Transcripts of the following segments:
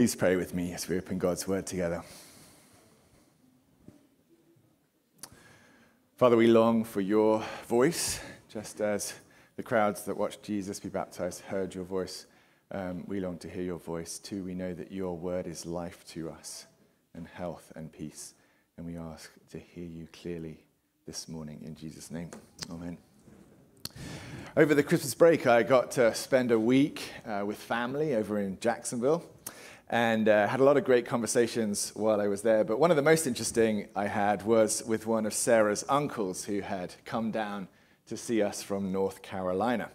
Please pray with me as we open God's word together. Father, we long for your voice, just as the crowds that watched Jesus be baptized heard your voice. Um, we long to hear your voice too. We know that your word is life to us and health and peace. And we ask to hear you clearly this morning in Jesus' name. Amen. Over the Christmas break, I got to spend a week uh, with family over in Jacksonville and uh, had a lot of great conversations while I was there. But one of the most interesting I had was with one of Sarah's uncles who had come down to see us from North Carolina.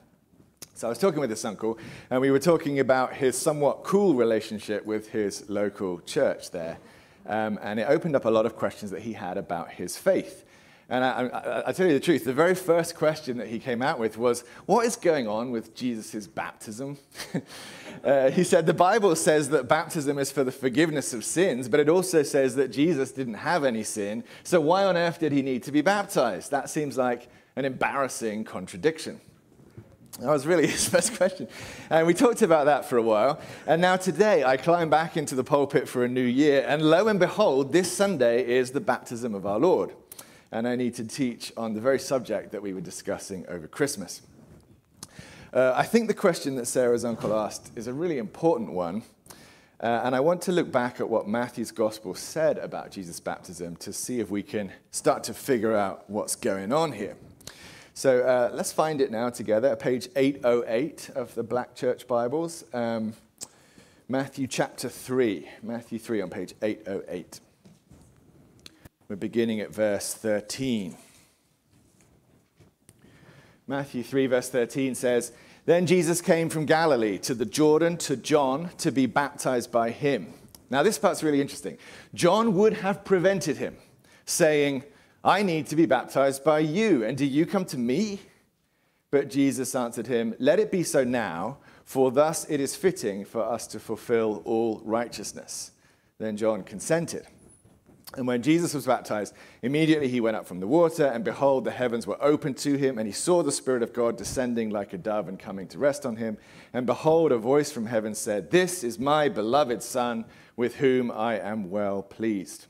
So I was talking with this uncle, and we were talking about his somewhat cool relationship with his local church there. Um, and it opened up a lot of questions that he had about his faith. And I, I, I, tell you the truth, the very first question that he came out with was, What is going on with Jesus' baptism? uh, he said, The Bible says that baptism is for the forgiveness of sins, but it also says that Jesus didn't have any sin. So why on earth did he need to be baptized? That seems like an embarrassing contradiction. That was really his first question. And we talked about that for a while. And now today I climb back into the pulpit for a new year. And lo and behold, this Sunday is the baptism of our Lord and I need to teach on the very subject that we were discussing over Christmas. Uh, I think the question that Sarah's uncle asked is a really important one. Uh, and I want to look back at what Matthew's gospel said about Jesus' baptism to see if we can start to figure out what's going on here. So uh, let's find it now together, page 808 of the Black Church Bibles. Um, Matthew chapter 3. Matthew 3 on page 808. We're beginning at verse 13. Matthew 3, verse 13 says, Then Jesus came from Galilee to the Jordan to John to be baptized by him. Now, this part's really interesting. John would have prevented him, saying, I need to be baptized by you, and do you come to me? But Jesus answered him, Let it be so now, for thus it is fitting for us to fulfill all righteousness. Then John consented. And when Jesus was baptized, immediately he went up from the water, and behold, the heavens were opened to him, and he saw the Spirit of God descending like a dove and coming to rest on him. And behold, a voice from heaven said, This is my beloved Son, with whom I am well pleased.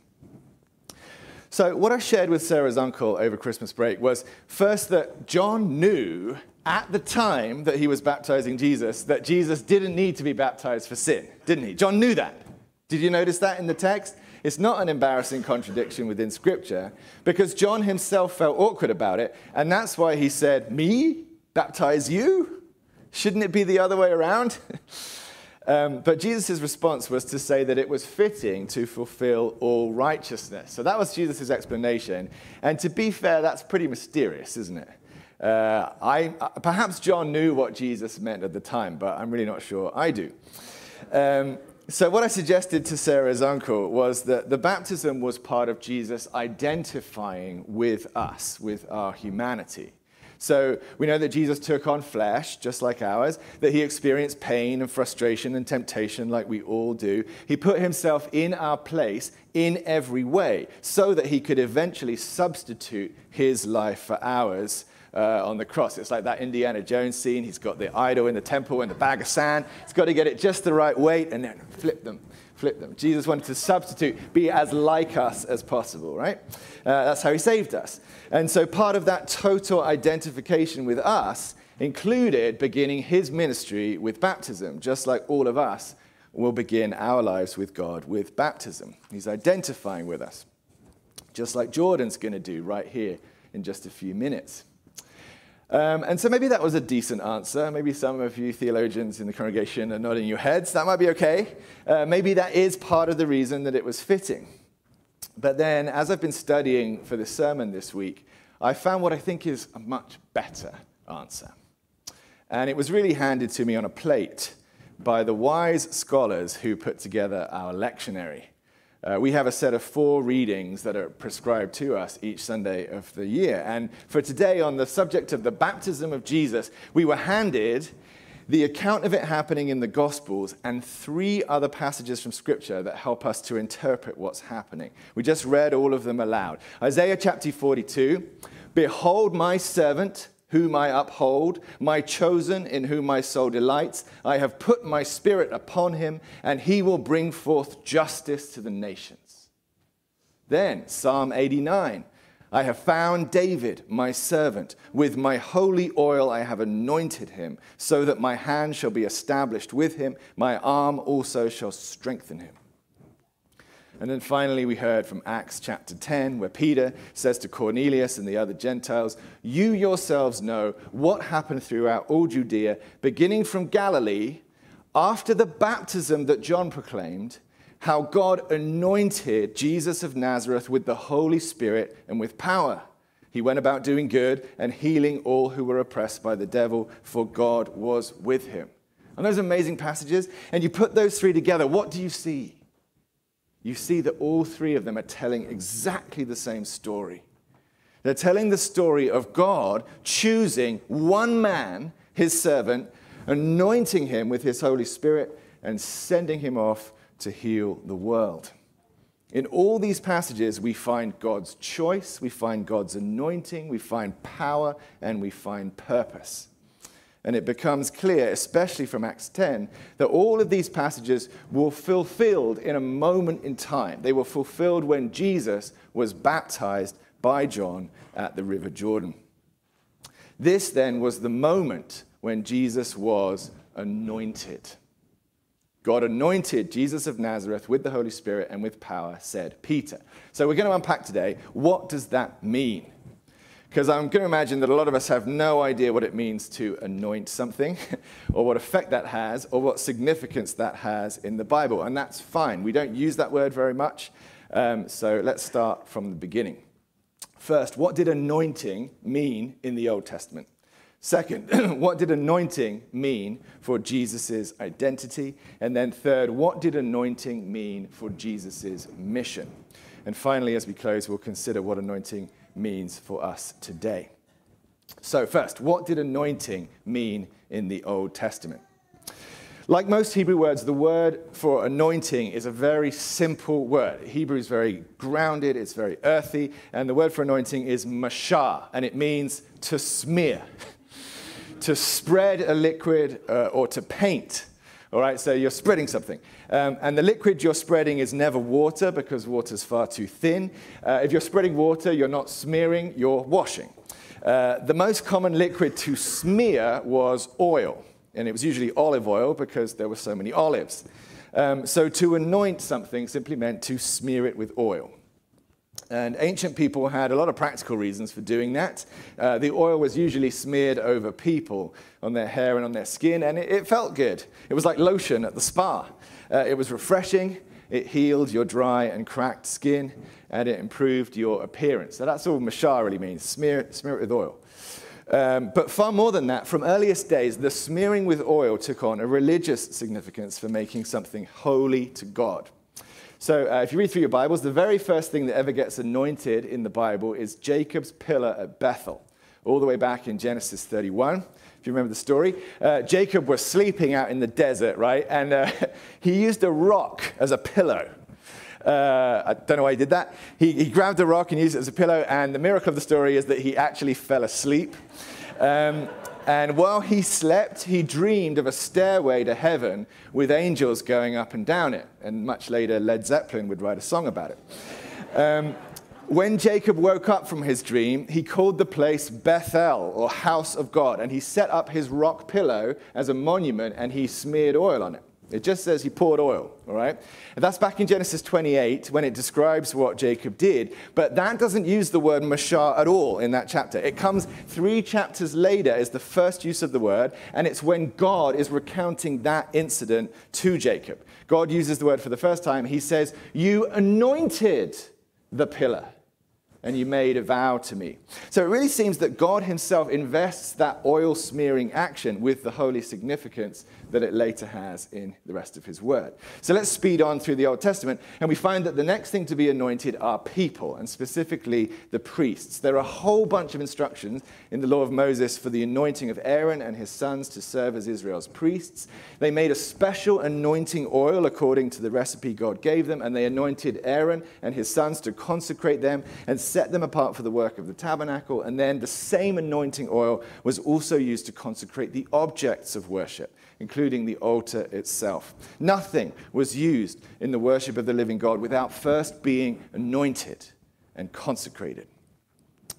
So, what I shared with Sarah's uncle over Christmas break was first that John knew at the time that he was baptizing Jesus that Jesus didn't need to be baptized for sin, didn't he? John knew that. Did you notice that in the text? It's not an embarrassing contradiction within Scripture because John himself felt awkward about it, and that's why he said, Me? Baptize you? Shouldn't it be the other way around? um, but Jesus' response was to say that it was fitting to fulfill all righteousness. So that was Jesus' explanation. And to be fair, that's pretty mysterious, isn't it? Uh, I, uh, perhaps John knew what Jesus meant at the time, but I'm really not sure I do. Um, so, what I suggested to Sarah's uncle was that the baptism was part of Jesus identifying with us, with our humanity. So, we know that Jesus took on flesh, just like ours, that he experienced pain and frustration and temptation, like we all do. He put himself in our place in every way, so that he could eventually substitute his life for ours uh, on the cross. It's like that Indiana Jones scene. He's got the idol in the temple and the bag of sand. He's got to get it just the right weight and then flip them. Flip them. Jesus wanted to substitute, be as like us as possible, right? Uh, that's how he saved us. And so part of that total identification with us included beginning his ministry with baptism, just like all of us will begin our lives with God with baptism. He's identifying with us, just like Jordan's going to do right here in just a few minutes. Um, and so maybe that was a decent answer. Maybe some of you theologians in the congregation are nodding your heads. That might be okay. Uh, maybe that is part of the reason that it was fitting. But then, as I've been studying for the sermon this week, I found what I think is a much better answer. And it was really handed to me on a plate by the wise scholars who put together our lectionary. Uh, we have a set of four readings that are prescribed to us each Sunday of the year. And for today, on the subject of the baptism of Jesus, we were handed the account of it happening in the Gospels and three other passages from Scripture that help us to interpret what's happening. We just read all of them aloud. Isaiah chapter 42 Behold, my servant whom I uphold, my chosen, in whom my soul delights. I have put my spirit upon him, and he will bring forth justice to the nations. Then, Psalm 89 I have found David, my servant. With my holy oil I have anointed him, so that my hand shall be established with him, my arm also shall strengthen him. And then finally, we heard from Acts chapter 10, where Peter says to Cornelius and the other Gentiles, You yourselves know what happened throughout all Judea, beginning from Galilee, after the baptism that John proclaimed, how God anointed Jesus of Nazareth with the Holy Spirit and with power. He went about doing good and healing all who were oppressed by the devil, for God was with him. And those amazing passages, and you put those three together, what do you see? You see that all three of them are telling exactly the same story. They're telling the story of God choosing one man, his servant, anointing him with his Holy Spirit, and sending him off to heal the world. In all these passages, we find God's choice, we find God's anointing, we find power, and we find purpose. And it becomes clear, especially from Acts 10, that all of these passages were fulfilled in a moment in time. They were fulfilled when Jesus was baptized by John at the River Jordan. This then was the moment when Jesus was anointed. God anointed Jesus of Nazareth with the Holy Spirit and with power, said Peter. So we're going to unpack today what does that mean? Because I'm going to imagine that a lot of us have no idea what it means to anoint something, or what effect that has, or what significance that has in the Bible. And that's fine. We don't use that word very much. Um, so let's start from the beginning. First, what did anointing mean in the Old Testament? Second, what did anointing mean for Jesus' identity? And then third, what did anointing mean for Jesus' mission? And finally, as we close, we'll consider what anointing means for us today. So, first, what did anointing mean in the Old Testament? Like most Hebrew words, the word for anointing is a very simple word. Hebrew is very grounded, it's very earthy, and the word for anointing is mashah, and it means to smear, to spread a liquid, uh, or to paint. All right, so you're spreading something. Um, and the liquid you're spreading is never water because water is far too thin. Uh, if you're spreading water, you're not smearing, you're washing. Uh, the most common liquid to smear was oil, and it was usually olive oil because there were so many olives. Um, so to anoint something simply meant to smear it with oil. And ancient people had a lot of practical reasons for doing that. Uh, the oil was usually smeared over people on their hair and on their skin, and it, it felt good. It was like lotion at the spa. Uh, it was refreshing, it healed your dry and cracked skin, and it improved your appearance. So that's all mashah really means smear, smear it with oil. Um, but far more than that, from earliest days, the smearing with oil took on a religious significance for making something holy to God. So, uh, if you read through your Bibles, the very first thing that ever gets anointed in the Bible is Jacob's pillar at Bethel, all the way back in Genesis 31. If you remember the story, uh, Jacob was sleeping out in the desert, right? And uh, he used a rock as a pillow. Uh, I don't know why he did that. He, he, grabbed a rock and used it as a pillow, and the miracle of the story is that he actually fell asleep. Um, and while he slept, he dreamed of a stairway to heaven with angels going up and down it. And much later, Led Zeppelin would write a song about it. Um, when Jacob woke up from his dream, he called the place Bethel, or house of God, and he set up his rock pillow as a monument and he smeared oil on it. It just says he poured oil, all right? And that's back in Genesis 28 when it describes what Jacob did. But that doesn't use the word mashah at all in that chapter. It comes three chapters later as the first use of the word, and it's when God is recounting that incident to Jacob. God uses the word for the first time. He says, You anointed the pillar and you made a vow to me. So it really seems that God Himself invests that oil smearing action with the holy significance that it later has in the rest of his word. So let's speed on through the Old Testament, and we find that the next thing to be anointed are people, and specifically the priests. There are a whole bunch of instructions in the law of Moses for the anointing of Aaron and his sons to serve as Israel's priests. They made a special anointing oil according to the recipe God gave them, and they anointed Aaron and his sons to consecrate them and set them apart for the work of the tabernacle. And then the same anointing oil was also used to consecrate the objects of worship, including the altar itself. Nothing was used in the worship of the living God without first being anointed and consecrated.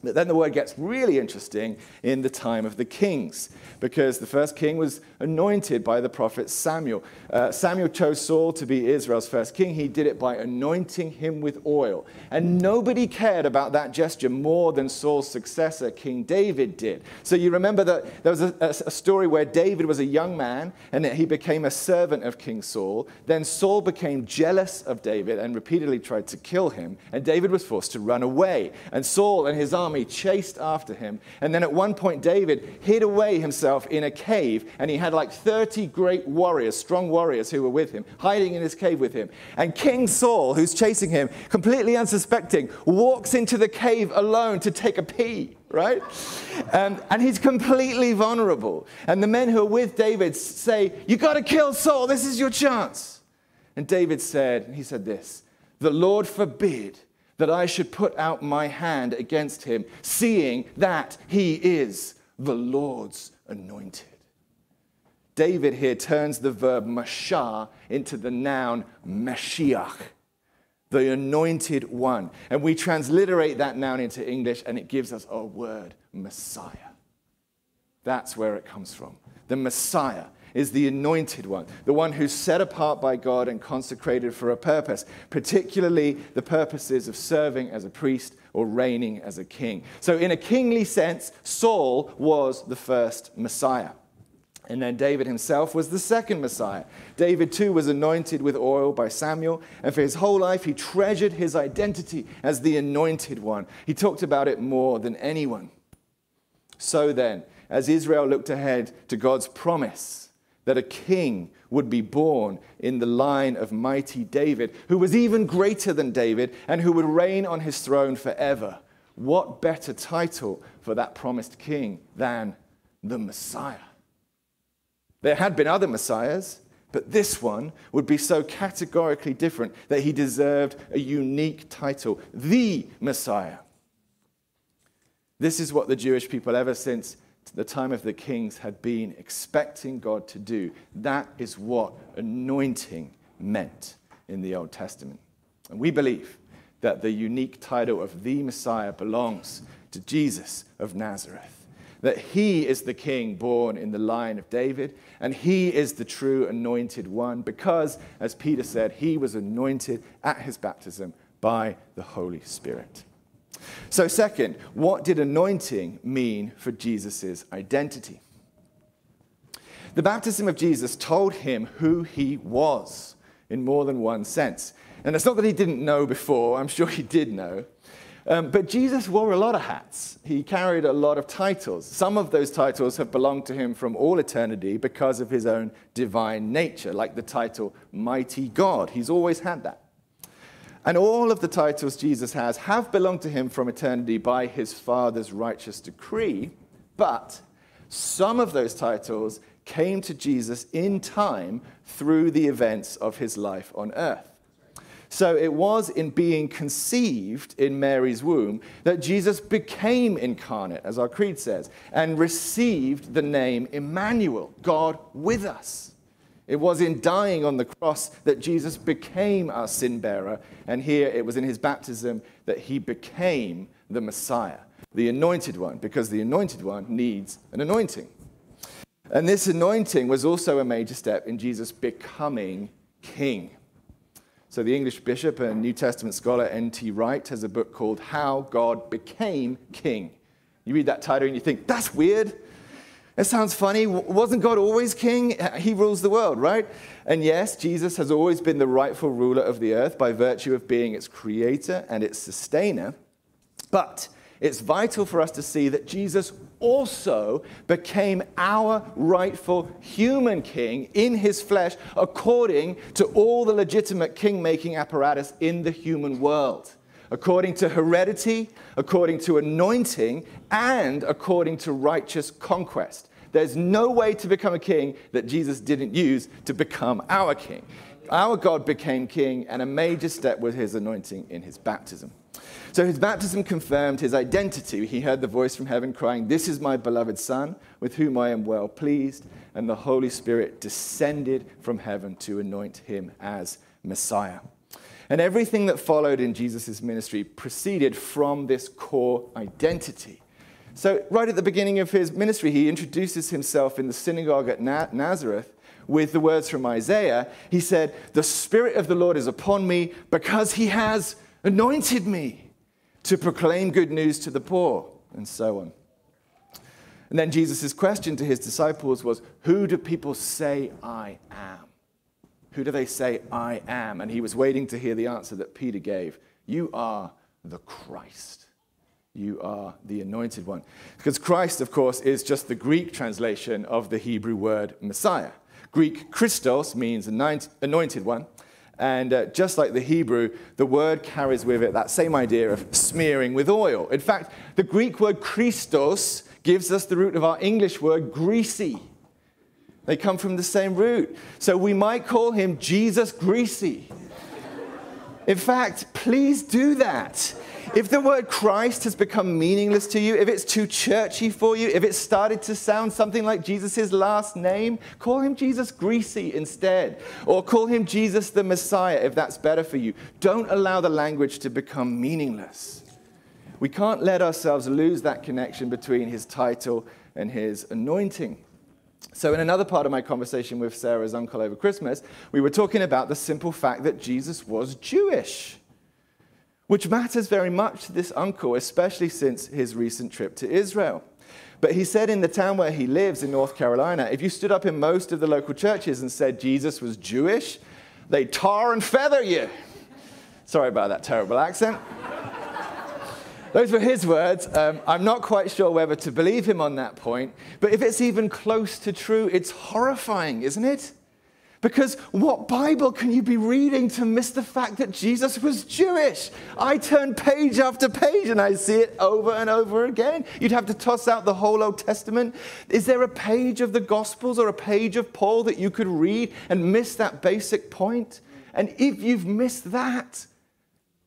But then the word gets really interesting in the time of the kings, because the first king was anointed by the prophet Samuel. Uh, Samuel chose Saul to be Israel's first king. He did it by anointing him with oil. And nobody cared about that gesture more than Saul's successor, King David, did. So you remember that there was a, a story where David was a young man and he became a servant of King Saul. Then Saul became jealous of David and repeatedly tried to kill him. And David was forced to run away. And Saul and his army army chased after him. And then at one point, David hid away himself in a cave, and he had like 30 great warriors, strong warriors who were with him, hiding in his cave with him. And King Saul, who's chasing him, completely unsuspecting, walks into the cave alone to take a pee right? Um, and he's completely vulnerable. And the men who are with David say, You got to kill Saul. This is your chance. And David said, He said this The Lord forbid that I should put out my hand against him, seeing that he is the Lord's anointed. David here turns the verb mashah into the noun Mashiach, the anointed one. And we transliterate that noun into English and it gives us our word, Messiah. That's where it comes from. The Messiah is the anointed one, the one who's set apart by God and consecrated for a purpose, particularly the purposes of serving as a priest or reigning as a king. So, in a kingly sense, Saul was the first Messiah. And then David himself was the second Messiah. David, too, was anointed with oil by Samuel, and for his whole life, he treasured his identity as the anointed one. He talked about it more than anyone. So then, as Israel looked ahead to God's promise that a king would be born in the line of mighty David, who was even greater than David and who would reign on his throne forever. What better title for that promised king than the Messiah? There had been other Messiahs, but this one would be so categorically different that he deserved a unique title the Messiah. This is what the Jewish people, ever since the time of the kings had been expecting God to do. That is what anointing meant in the Old Testament. And we believe that the unique title of the Messiah belongs to Jesus of Nazareth. That he is the king born in the line of David, and he is the true anointed one because, as Peter said, he was anointed at his baptism by the Holy Spirit. So, second, what did anointing mean for Jesus' identity? The baptism of Jesus told him who he was in more than one sense. And it's not that he didn't know before, I'm sure he did know. Um, but Jesus wore a lot of hats. He carried a lot of titles. Some of those titles have belonged to him from all eternity because of his own divine nature, like the title Mighty God. He's always had that. And all of the titles Jesus has have belonged to him from eternity by his Father's righteous decree, but some of those titles came to Jesus in time through the events of his life on earth. So it was in being conceived in Mary's womb that Jesus became incarnate, as our creed says, and received the name Emmanuel, God with us. It was in dying on the cross that Jesus became our sin bearer. And here it was in his baptism that he became the Messiah, the anointed one, because the anointed one needs an anointing. And this anointing was also a major step in Jesus becoming king. So, the English bishop and New Testament scholar N.T. Wright has a book called How God Became King. You read that title and you think, that's weird. It sounds funny. Wasn't God always king? He rules the world, right? And yes, Jesus has always been the rightful ruler of the earth by virtue of being its creator and its sustainer. But it's vital for us to see that Jesus also became our rightful human king in his flesh, according to all the legitimate king making apparatus in the human world, according to heredity, according to anointing, and according to righteous conquest. There's no way to become a king that Jesus didn't use to become our king. Our God became king, and a major step was his anointing in his baptism. So his baptism confirmed his identity. He heard the voice from heaven crying, This is my beloved Son, with whom I am well pleased. And the Holy Spirit descended from heaven to anoint him as Messiah. And everything that followed in Jesus' ministry proceeded from this core identity. So, right at the beginning of his ministry, he introduces himself in the synagogue at Nazareth with the words from Isaiah. He said, The Spirit of the Lord is upon me because he has anointed me to proclaim good news to the poor, and so on. And then Jesus' question to his disciples was, Who do people say I am? Who do they say I am? And he was waiting to hear the answer that Peter gave You are the Christ. You are the anointed one. Because Christ, of course, is just the Greek translation of the Hebrew word Messiah. Greek Christos means anointed one. And uh, just like the Hebrew, the word carries with it that same idea of smearing with oil. In fact, the Greek word Christos gives us the root of our English word greasy. They come from the same root. So we might call him Jesus Greasy. In fact, please do that. If the word Christ has become meaningless to you, if it's too churchy for you, if it started to sound something like Jesus' last name, call him Jesus Greasy instead. Or call him Jesus the Messiah if that's better for you. Don't allow the language to become meaningless. We can't let ourselves lose that connection between his title and his anointing. So, in another part of my conversation with Sarah's uncle over Christmas, we were talking about the simple fact that Jesus was Jewish which matters very much to this uncle, especially since his recent trip to Israel. But he said in the town where he lives in North Carolina, if you stood up in most of the local churches and said Jesus was Jewish, they'd tar and feather you. Sorry about that terrible accent. Those were his words. Um, I'm not quite sure whether to believe him on that point, but if it's even close to true, it's horrifying, isn't it? Because what Bible can you be reading to miss the fact that Jesus was Jewish? I turn page after page and I see it over and over again. You'd have to toss out the whole Old Testament. Is there a page of the Gospels or a page of Paul that you could read and miss that basic point? And if you've missed that,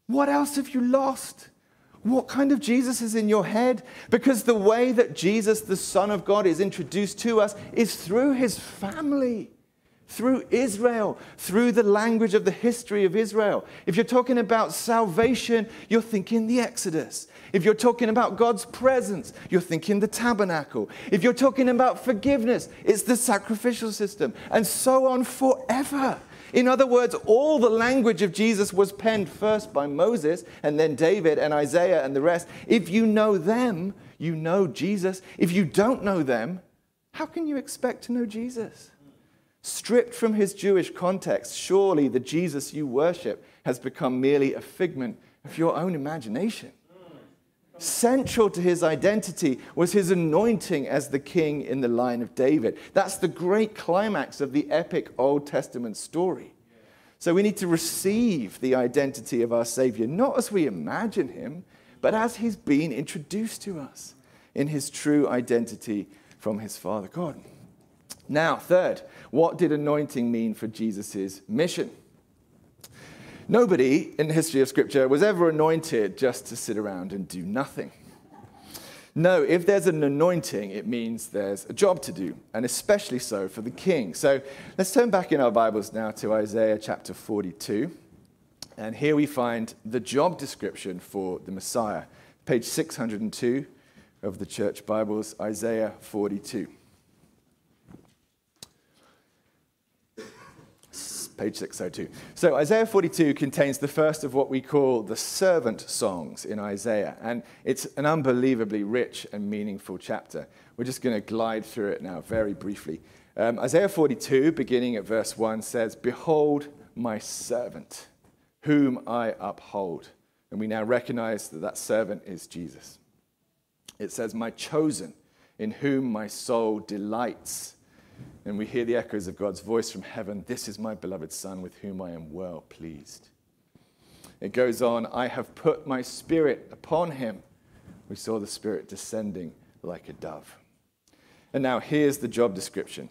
what else have you lost? What kind of Jesus is in your head? Because the way that Jesus, the Son of God, is introduced to us is through his family through Israel, through the language of the history of Israel. If you're talking about salvation, you're thinking the Exodus. If you're talking about God's presence, you're thinking the tabernacle. If you're talking about forgiveness, it's the sacrificial system, and so on forever. In other words, all the language of Jesus was penned first by Moses and then David and Isaiah and the rest. If you know them, you know Jesus. If you don't know them, how can you expect to know Jesus? Stripped from his Jewish context, surely the Jesus you worship has become merely a figment of your own imagination. Central to his identity was his anointing as the king in the line of David. That's the great climax of the epic Old Testament story. So we need to receive the identity of our Savior, not as we imagine him, but as he's been introduced to us in his true identity from his Father God. Now, third, what did anointing mean for Jesus' mission? Nobody in the history of Scripture was ever anointed just to sit around and do nothing. No, if there's an anointing, it means there's a job to do, and especially so for the king. So let's turn back in our Bibles now to Isaiah chapter 42. And here we find the job description for the Messiah. Page 602 of the church Bibles, Isaiah 42. Page 602. So Isaiah 42 contains the first of what we call the servant songs in Isaiah, and it's an unbelievably rich and meaningful chapter. We're just going to glide through it now very briefly. Um, Isaiah 42, beginning at verse 1, says, Behold my servant, whom I uphold. And we now recognize that that servant is Jesus. It says, My chosen, in whom my soul delights. And we hear the echoes of God's voice from heaven This is my beloved Son with whom I am well pleased. It goes on, I have put my spirit upon him. We saw the spirit descending like a dove. And now here's the job description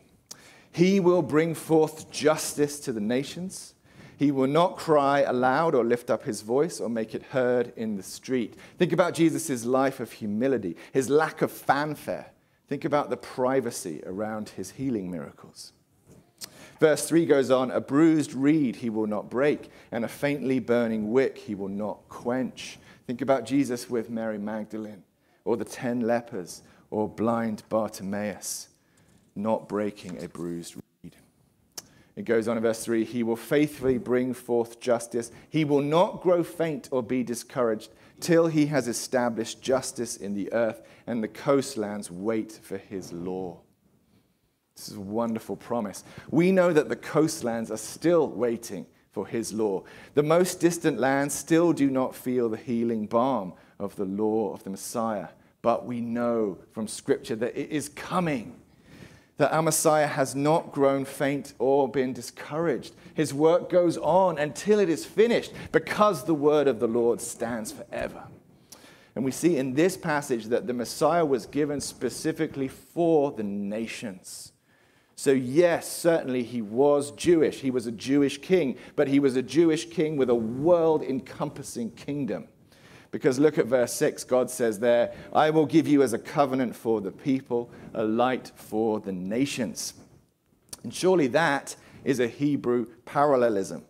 He will bring forth justice to the nations. He will not cry aloud or lift up his voice or make it heard in the street. Think about Jesus' life of humility, his lack of fanfare. Think about the privacy around his healing miracles. Verse 3 goes on A bruised reed he will not break, and a faintly burning wick he will not quench. Think about Jesus with Mary Magdalene, or the ten lepers, or blind Bartimaeus, not breaking a bruised reed. It goes on in verse 3 He will faithfully bring forth justice. He will not grow faint or be discouraged till he has established justice in the earth, and the coastlands wait for his law. This is a wonderful promise. We know that the coastlands are still waiting for his law. The most distant lands still do not feel the healing balm of the law of the Messiah, but we know from Scripture that it is coming. That our Messiah has not grown faint or been discouraged. His work goes on until it is finished because the word of the Lord stands forever. And we see in this passage that the Messiah was given specifically for the nations. So, yes, certainly he was Jewish. He was a Jewish king, but he was a Jewish king with a world encompassing kingdom. Because look at verse 6, God says there, I will give you as a covenant for the people, a light for the nations. And surely that is a Hebrew parallelism.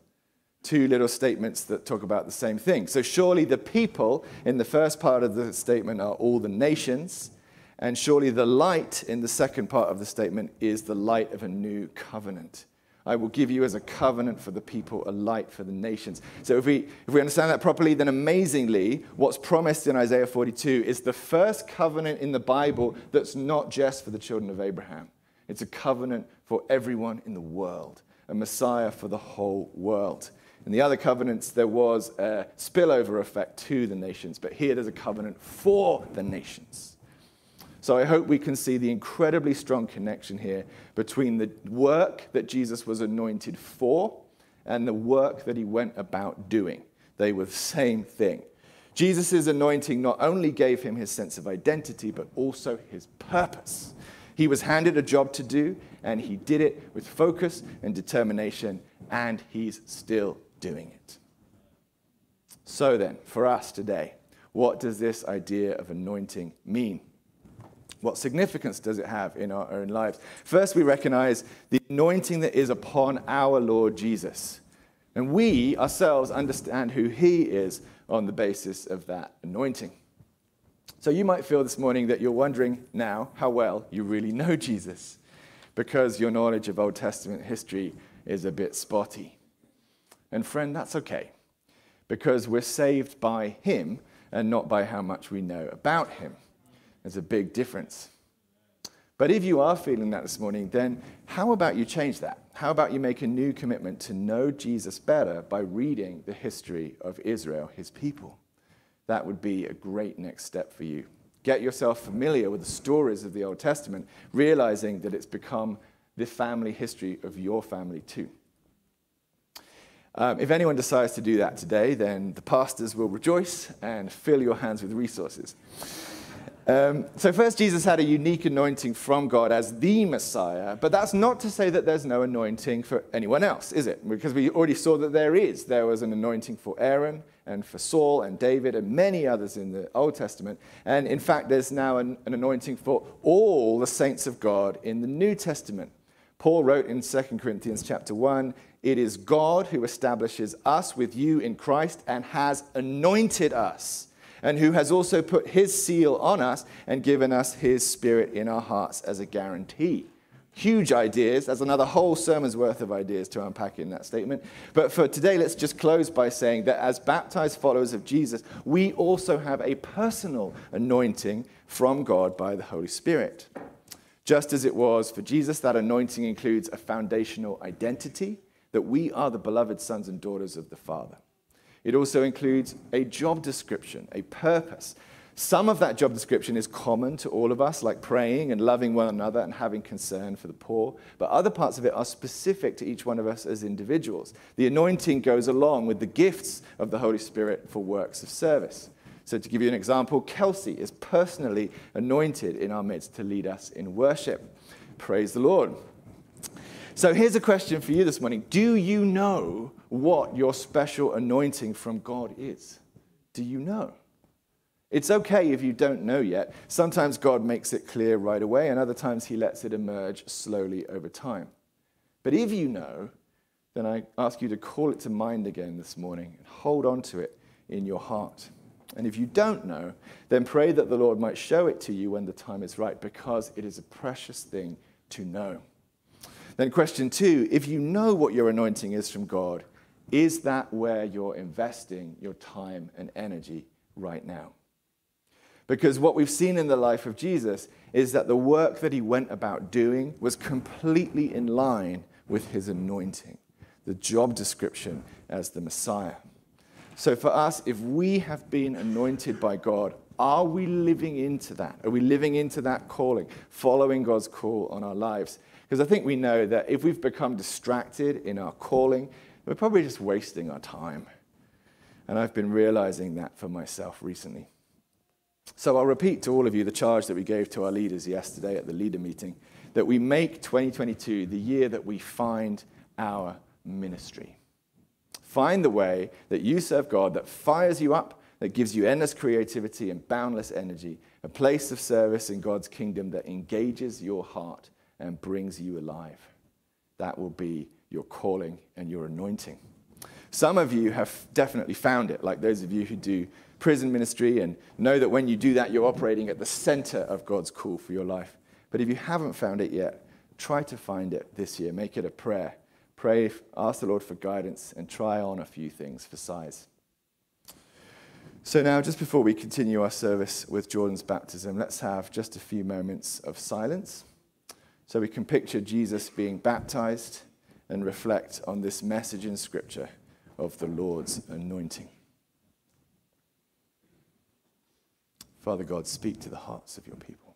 Two little statements that talk about the same thing. So, surely the people in the first part of the statement are all the nations. And surely the light in the second part of the statement is the light of a new covenant. I will give you as a covenant for the people, a light for the nations. So if we, if we understand that properly, then amazingly, what's promised in Isaiah 42 is the first covenant in the Bible that's not just for the children of Abraham. It's a covenant for everyone in the world, a Messiah for the whole world. In the other covenants, there was a spillover effect to the nations, but here there's a covenant for the nations. So I hope we can see the incredibly strong connection here between the work that Jesus was anointed for and the work that he went about doing. They were the same thing. Jesus' anointing not only gave him his sense of identity, but also his purpose. He was handed a job to do, and he did it with focus and determination, and he's still doing it. So, then, for us today, what does this idea of anointing mean? What significance does it have in our own lives? First, we recognize the anointing that is upon our Lord Jesus. And we ourselves understand who he is on the basis of that anointing. So you might feel this morning that you're wondering now how well you really know Jesus because your knowledge of Old Testament history is a bit spotty. And friend, that's okay because we're saved by him and not by how much we know about him. There's a big difference. But if you are feeling that this morning, then how about you change that? How about you make a new commitment to know Jesus better by reading the history of Israel, his people? That would be a great next step for you. Get yourself familiar with the stories of the Old Testament, realizing that it's become the family history of your family too. Um, if anyone decides to do that today, then the pastors will rejoice and fill your hands with resources. Um, so, first, Jesus had a unique anointing from God as the Messiah, but that's not to say that there's no anointing for anyone else, is it? Because we already saw that there is. There was an anointing for Aaron and for Saul and David and many others in the Old Testament. And in fact, there's now an, an anointing for all the saints of God in the New Testament. Paul wrote in 2 Corinthians chapter 1 It is God who establishes us with you in Christ and has anointed us and who has also put his seal on us and given us his spirit in our hearts as a guarantee. Huge ideas. There's another whole sermon's worth of ideas to unpack in that statement. But for today, let's just close by saying that as baptized followers of Jesus, we also have a personal anointing from God by the Holy Spirit. Just as it was for Jesus, that anointing includes a foundational identity that we are the beloved sons and daughters of the Father. It also includes a job description, a purpose, Some of that job description is common to all of us, like praying and loving one another and having concern for the poor. But other parts of it are specific to each one of us as individuals. The anointing goes along with the gifts of the Holy Spirit for works of service. So, to give you an example, Kelsey is personally anointed in our midst to lead us in worship. Praise the Lord. So, here's a question for you this morning Do you know what your special anointing from God is? Do you know? It's okay if you don't know yet. Sometimes God makes it clear right away, and other times He lets it emerge slowly over time. But if you know, then I ask you to call it to mind again this morning and hold on to it in your heart. And if you don't know, then pray that the Lord might show it to you when the time is right, because it is a precious thing to know. Then, question two if you know what your anointing is from God, is that where you're investing your time and energy right now? Because what we've seen in the life of Jesus is that the work that he went about doing was completely in line with his anointing, the job description as the Messiah. So for us, if we have been anointed by God, are we living into that? Are we living into that calling, following God's call on our lives? Because I think we know that if we've become distracted in our calling, we're probably just wasting our time. And I've been realizing that for myself recently. So I'll repeat to all of you the charge that we gave to our leaders yesterday at the leader meeting that we make 2022 the year that we find our ministry. Find the way that you serve God that fires you up, that gives you endless creativity and boundless energy, a place of service in God's kingdom that engages your heart and brings you alive. That will be your calling and your anointing. Some of you have definitely found it, like those of you who do prison ministry and know that when you do that, you're operating at the center of God's call for your life. But if you haven't found it yet, try to find it this year. Make it a prayer. Pray, ask the Lord for guidance, and try on a few things for size. So, now, just before we continue our service with Jordan's baptism, let's have just a few moments of silence so we can picture Jesus being baptized and reflect on this message in Scripture of the Lord's anointing. Father God, speak to the hearts of your people.